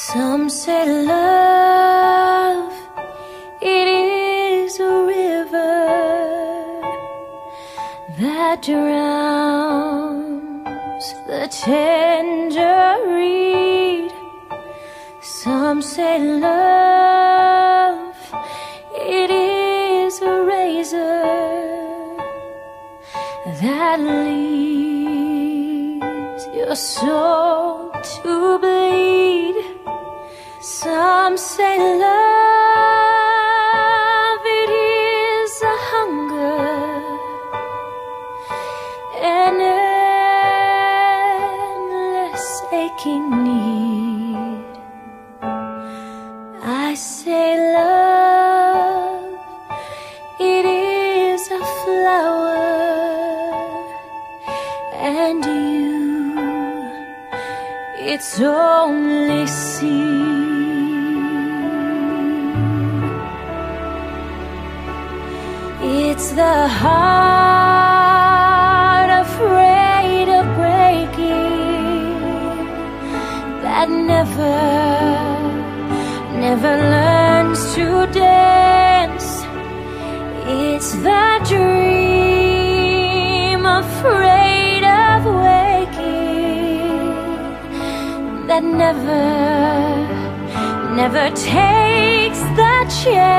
Some say love, it is a river that drowns the tender reed. Some say love, it is a razor that leaves your soul to bleed. Some say love, it is a hunger, an endless aching need. I say love, it is a flower, and you, its only It's the heart afraid of breaking that never, never learns to dance. It's the dream afraid of waking that never, never takes the chance.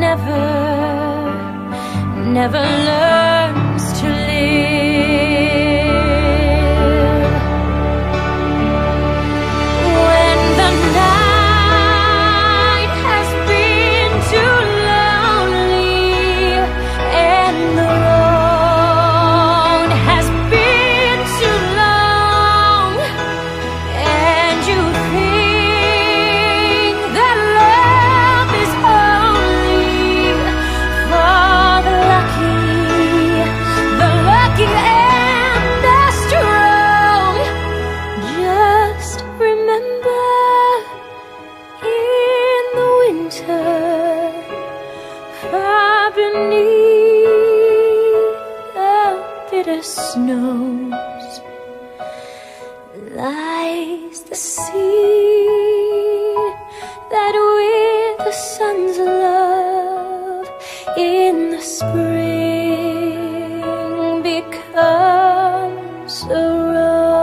Never, never learns to live. the snows lies the sea, that with the sun's love in the spring becomes a rose.